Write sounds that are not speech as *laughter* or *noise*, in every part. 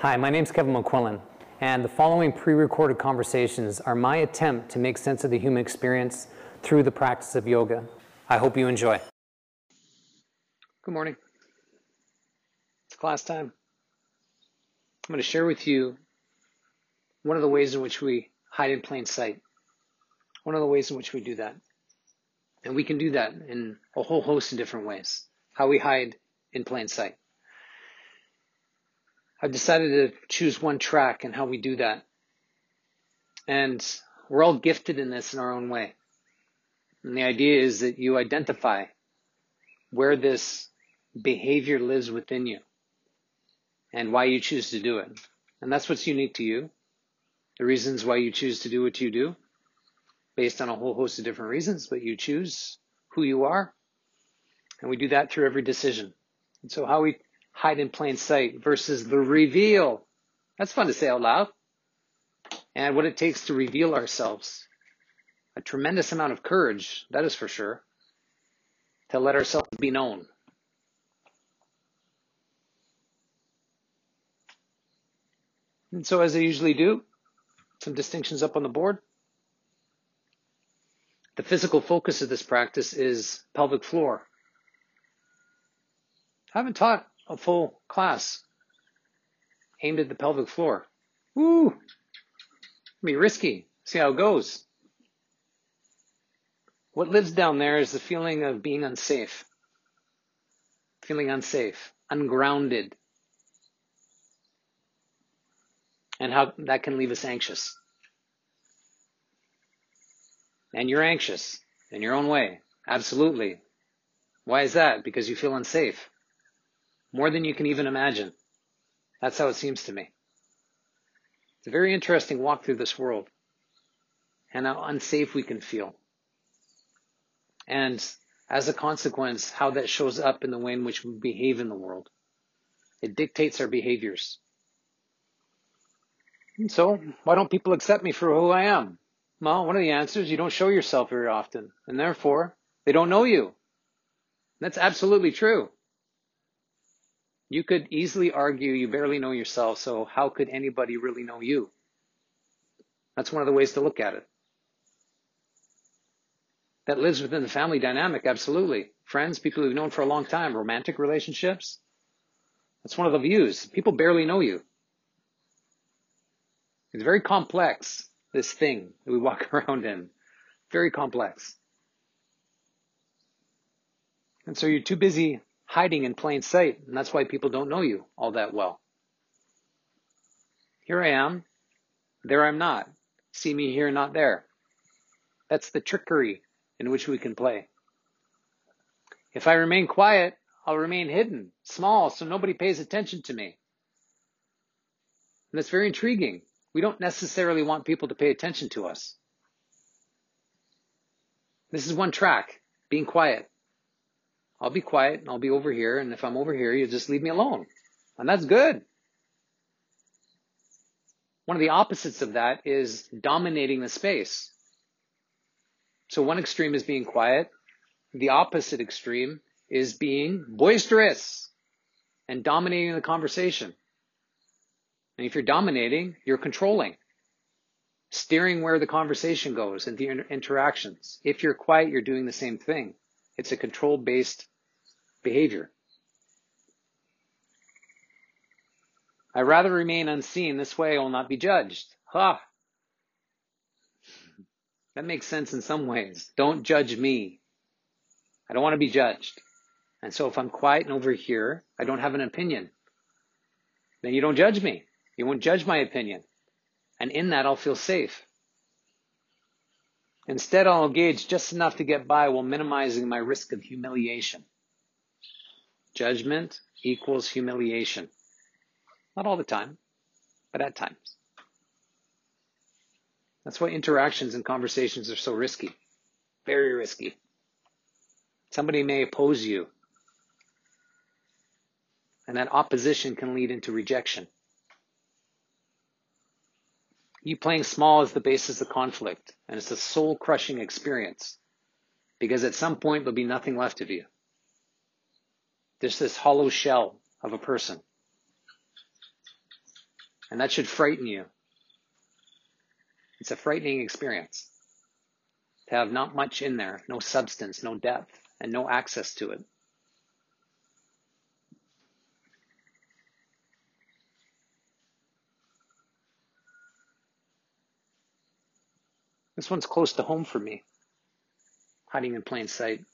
Hi, my name is Kevin McQuillan, and the following pre recorded conversations are my attempt to make sense of the human experience through the practice of yoga. I hope you enjoy. Good morning. It's class time. I'm going to share with you one of the ways in which we hide in plain sight. One of the ways in which we do that. And we can do that in a whole host of different ways. How we hide in plain sight. I've decided to choose one track and how we do that. And we're all gifted in this in our own way. And the idea is that you identify where this behavior lives within you and why you choose to do it. And that's what's unique to you. The reasons why you choose to do what you do, based on a whole host of different reasons, but you choose who you are. And we do that through every decision. And so how we hide in plain sight versus the reveal. That's fun to say out loud. And what it takes to reveal ourselves. A tremendous amount of courage, that is for sure, to let ourselves be known. And so, as I usually do, some distinctions up on the board. The physical focus of this practice is pelvic floor. I haven't taught a full class aimed at the pelvic floor. Woo! Be risky. See how it goes. What lives down there is the feeling of being unsafe. Feeling unsafe, ungrounded. And how that can leave us anxious. And you're anxious in your own way. Absolutely. Why is that? Because you feel unsafe. More than you can even imagine. That's how it seems to me. It's a very interesting walk through this world and how unsafe we can feel. And as a consequence, how that shows up in the way in which we behave in the world. It dictates our behaviors. And so, why don't people accept me for who I am? Well, one of the answers, you don't show yourself very often, and therefore, they don't know you. That's absolutely true. You could easily argue you barely know yourself, so how could anybody really know you? That's one of the ways to look at it. That lives within the family dynamic, absolutely. Friends, people you've known for a long time, romantic relationships. That's one of the views. People barely know you. It's very complex, this thing that we walk *laughs* around in. Very complex. And so you're too busy hiding in plain sight, and that's why people don't know you all that well. Here I am, there I'm not. See me here, not there. That's the trickery in which we can play. If I remain quiet, I'll remain hidden, small, so nobody pays attention to me. And that's very intriguing. We don't necessarily want people to pay attention to us. This is one track, being quiet. I'll be quiet and I'll be over here. And if I'm over here, you just leave me alone. And that's good. One of the opposites of that is dominating the space. So one extreme is being quiet. The opposite extreme is being boisterous and dominating the conversation. And if you're dominating, you're controlling, steering where the conversation goes and the interactions. If you're quiet, you're doing the same thing. It's a control based behavior. I rather remain unseen. This way I will not be judged. Ha! That makes sense in some ways. Don't judge me. I don't want to be judged. And so if I'm quiet and over here, I don't have an opinion. Then you don't judge me. You won't judge my opinion. And in that, I'll feel safe. Instead, I'll engage just enough to get by while minimizing my risk of humiliation. Judgment equals humiliation. Not all the time, but at times. That's why interactions and conversations are so risky. Very risky. Somebody may oppose you. And that opposition can lead into rejection. You playing small is the basis of conflict, and it's a soul crushing experience because at some point there'll be nothing left of you. There's this hollow shell of a person. And that should frighten you. It's a frightening experience to have not much in there, no substance, no depth, and no access to it. This one's close to home for me, hiding in plain sight.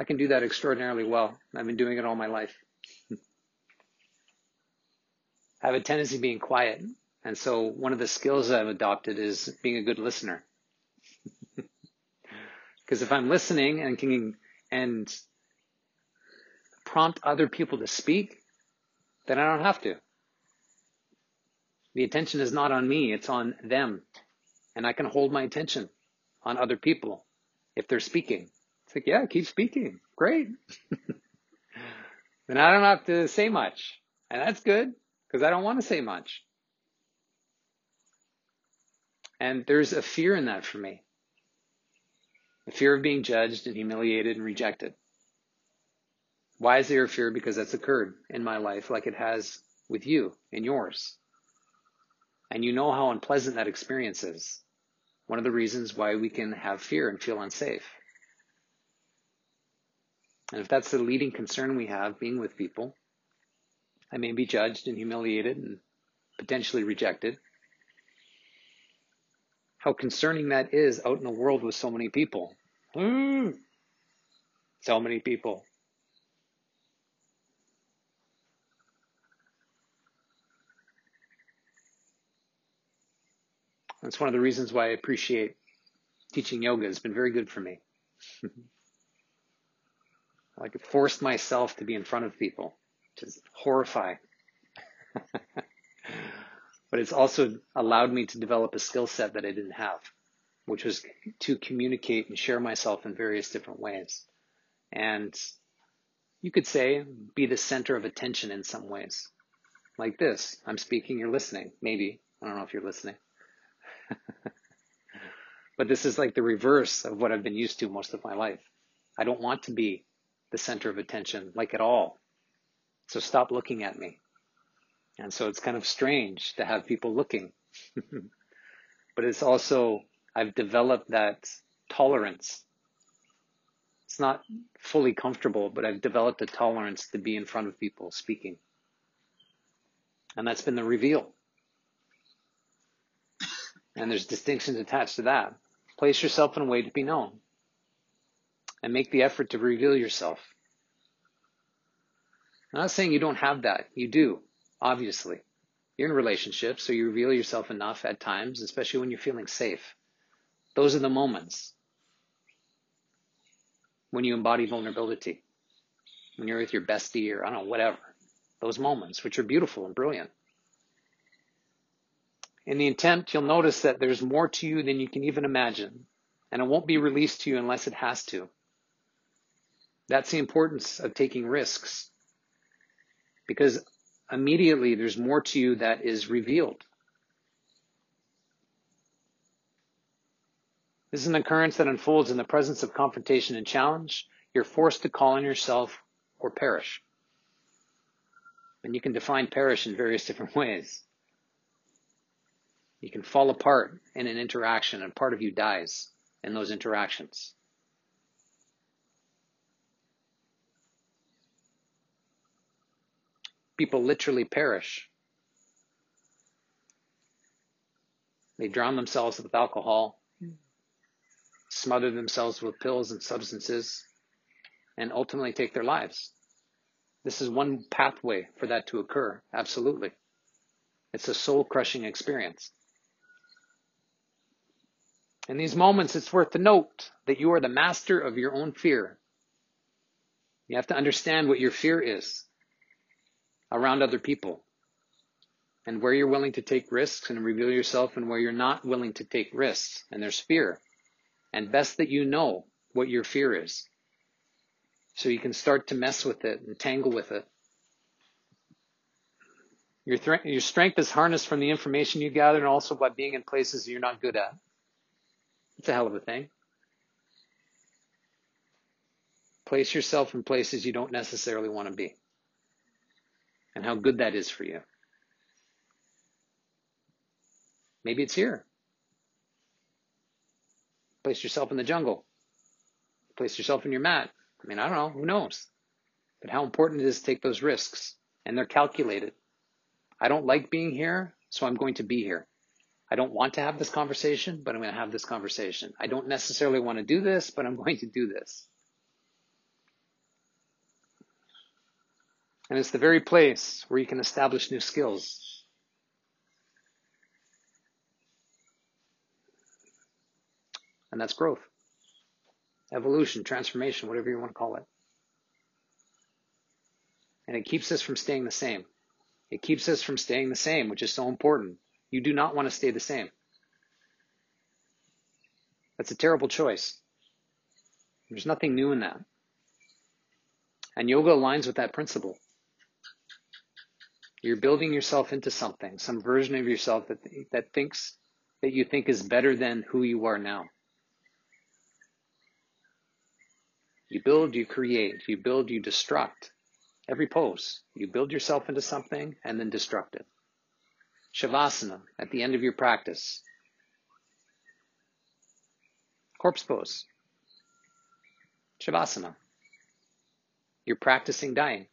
I can do that extraordinarily well. I've been doing it all my life. *laughs* I have a tendency being quiet. And so one of the skills I've adopted is being a good listener. *laughs* Because if I'm listening and can and prompt other people to speak, then I don't have to. The attention is not on me, it's on them. And I can hold my attention on other people if they're speaking. It's like, yeah, keep speaking. Great. *laughs* then I don't have to say much. And that's good because I don't want to say much. And there's a fear in that for me. The fear of being judged and humiliated and rejected. Why is there a fear? Because that's occurred in my life like it has with you in yours. And you know how unpleasant that experience is. One of the reasons why we can have fear and feel unsafe. And if that's the leading concern we have being with people, I may be judged and humiliated and potentially rejected. How concerning that is out in the world with so many people. Mm. So many people. That's one of the reasons why I appreciate teaching yoga. It's been very good for me. *laughs* like it forced myself to be in front of people, which is horrifying. *laughs* but it's also allowed me to develop a skill set that I didn't have, which was to communicate and share myself in various different ways. And you could say be the center of attention in some ways. Like this. I'm speaking, you're listening. Maybe. I don't know if you're listening. *laughs* but this is like the reverse of what I've been used to most of my life. I don't want to be the center of attention, like at all. So stop looking at me. And so it's kind of strange to have people looking. *laughs* but it's also, I've developed that tolerance. It's not fully comfortable, but I've developed a tolerance to be in front of people speaking. And that's been the reveal. And there's distinctions attached to that. Place yourself in a way to be known and make the effort to reveal yourself. I'm not saying you don't have that. You do, obviously. You're in relationships, so you reveal yourself enough at times, especially when you're feeling safe. Those are the moments when you embody vulnerability, when you're with your bestie or I don't know, whatever. Those moments, which are beautiful and brilliant. In the attempt, you'll notice that there's more to you than you can even imagine, and it won't be released to you unless it has to. That's the importance of taking risks. Because immediately there's more to you that is revealed. This is an occurrence that unfolds in the presence of confrontation and challenge. You're forced to call on yourself or perish. And you can define perish in various different *laughs* ways. You can fall apart in an interaction and part of you dies in those interactions. people literally perish. They drown themselves with alcohol, smother themselves with pills and substances, and ultimately take their lives. This is one pathway for that to occur, absolutely. It's a soul crushing experience. In these moments, it's worth to note that you are the master of your own fear. You have to understand what your fear is around other people and where you're willing to take risks and reveal yourself and where you're not willing to take risks. And there's fear. And best that you know what your fear is so you can start to mess with it and tangle with it. Your, your strength is harnessed from the information you gather and also by being in places you're not good at it's a hell of a thing place yourself in places you don't necessarily want to be and how good that is for you. Maybe it's here. Place yourself in the jungle. Place yourself in your mat. I mean, I don't know. Who knows? But how important it is to take those risks. And they're calculated. I don't like being here, so I'm going to be here. I don't want to have this conversation, but I'm going to have this conversation. I don't necessarily want to do this, but I'm *laughs* going to do this. And it's the very place where you can establish new skills. And that's growth, evolution, transformation, whatever you want to call it. And it keeps us from staying the same. It keeps us from staying the same, which is so important. You do not want to stay the same. That's a terrible choice. There's nothing new in that. And yoga aligns with that principle. You're building yourself into something, some version of yourself that, that thinks that you think is better than who you are now. You build, you create. You build, you destruct. Every pose, you build yourself into something and then destruct it. Shavasana at the end of your practice. Corpse pose. Shavasana. You're practicing dying.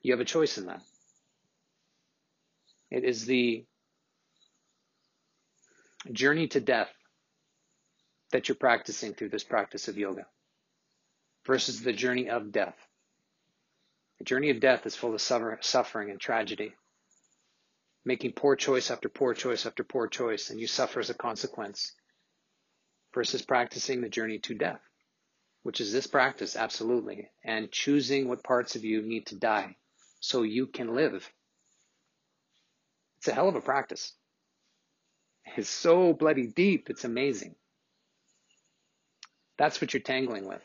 You have a choice in that. It is the journey to death that you're practicing through this practice of yoga versus the journey of death. The journey of death is full of suffering and tragedy, making poor choice after poor choice after poor choice, and you suffer as a consequence, versus practicing the journey to death, which is this practice, absolutely, and choosing what parts of you need to die so you can live. It's a hell of a practice. It's so bloody deep, it's amazing. That's what you're tangling with.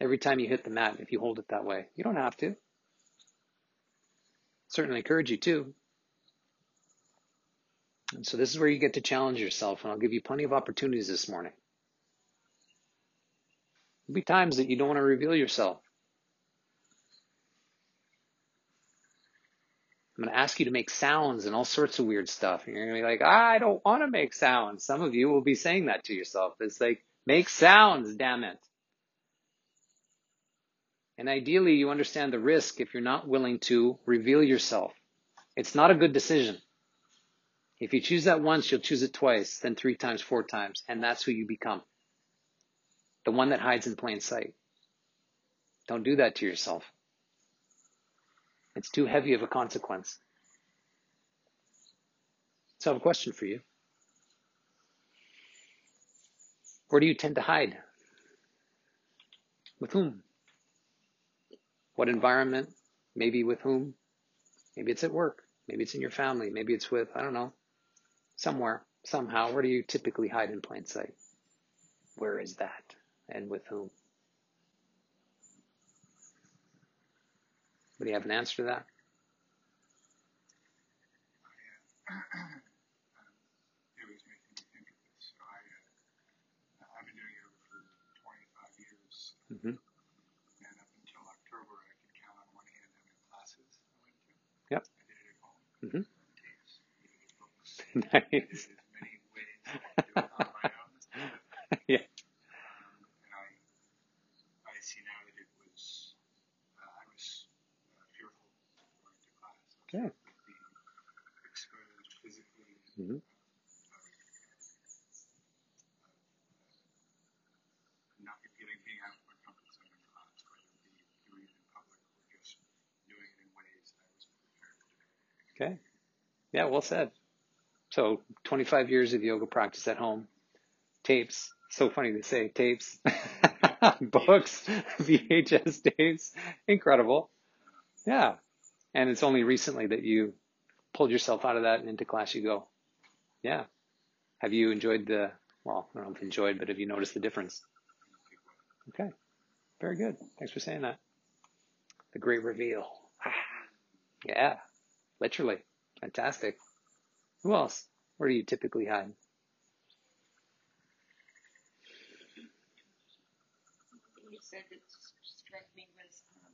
Every time you hit the mat, if you hold it that way, you don't have to. Certainly encourage you to. And so this is where you get to challenge yourself, and I'll give you plenty of opportunities this morning. There'll be times that you don't want to reveal yourself. I'm going to ask you to make sounds and all sorts of weird stuff. And you're going to be like, ah, I don't want to make sounds. Some of you will be saying that to yourself. It's like, make sounds, damn it. And ideally, you understand the risk if you're not willing to reveal yourself. It's not a good decision. If you choose that once, you'll choose it twice, then three times, four times, and that's who you become. The one that hides in plain sight. Don't do that to yourself. It's too heavy of a consequence. So I have a question for you. Where do you tend to hide? With whom? What environment? Maybe with whom? Maybe it's at work. Maybe it's in your family. Maybe it's with, I don't know, somewhere, somehow. Where do you typically hide in plain sight? Where is that? And with whom? Do you have an answer to that? it was making me think of this. So I, I've been doing yoga for 25 years. Mm-hmm. And up until October, I could count on one hand how many classes I went to. Yep. I did it at home. Mm-hmm. Own. *laughs* yeah. And I, I see now that it was, I was fearful of going to class. Okay. being exposed physically. Mm-hmm. not getting being out of my comfort zone in class, whether it be doing it in public or just doing it in ways that I wasn't prepared to do. Okay. Yeah, well said. So 25 years of yoga practice at home. Tapes. So funny to say tapes. *laughs* Books. VHS tapes. Incredible. Yeah. And it's only recently that you pulled yourself out of that and into class you go. Yeah. Have you enjoyed the, well, I don't know if enjoyed, but have you noticed the difference? Okay. Very good. Thanks for saying that. The great reveal. Ah. yeah. Literally. Fantastic. Who else? Where do you typically hide? you said that struck me was um,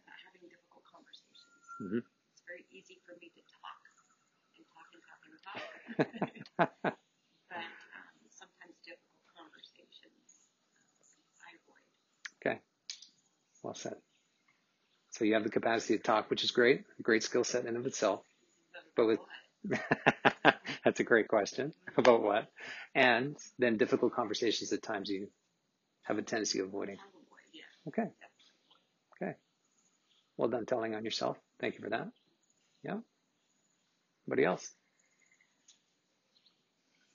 about having difficult conversations. Mhm. It's very easy for me to talk and talk and talk and how. *laughs* but um, sometimes difficult conversations I avoid. Okay. Well said. So you have the capacity to talk, which is great, a great skill set in and of itself. But with-? *laughs* That's a great question. About what? And then difficult conversations at times you have a tendency of avoiding. Yeah. Okay. Well done telling on yourself. Thank you for that. Yeah. Anybody else?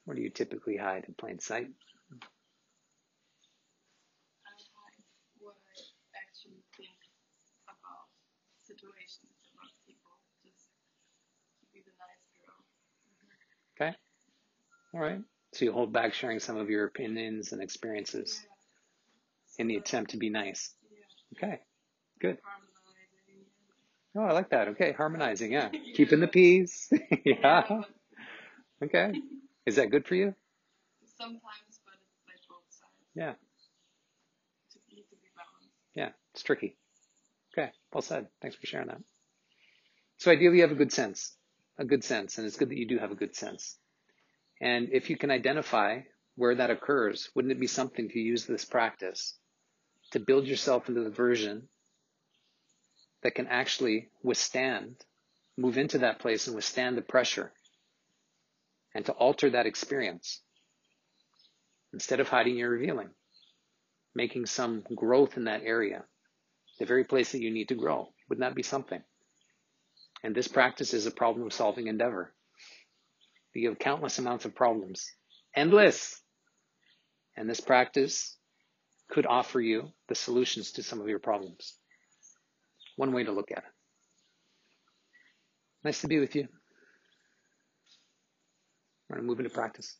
What do you typically hide in plain sight? I hide what I actually think about situations, about people, just to be the nice girl. All right. So you hold back sharing some of your opinions and experiences in the attempt to be nice. Okay. Good. Oh, I like that. Okay. Harmonizing. Yeah. Keeping the peace. *laughs* yeah. Okay. Is that good for you? Sometimes, but it's like both sides. Yeah. Need to be balanced. Yeah. It's tricky. Okay. Well said. Thanks for sharing that. So ideally you have a good sense, a good sense, and it's good that you do have a good sense. And if you can identify where that occurs, wouldn't it be something to use this practice to build yourself into the version that can actually withstand, move into that place and withstand the pressure and to alter that experience instead of hiding, you're revealing, making some growth in that area, the very place that you need to grow. Wouldn't that be something? And this practice is a problem solving endeavor. You have countless amounts of problems, endless. And this practice could offer you the solutions to some of your problems. One way to look at it. Nice to be with you. We're going to move into practice.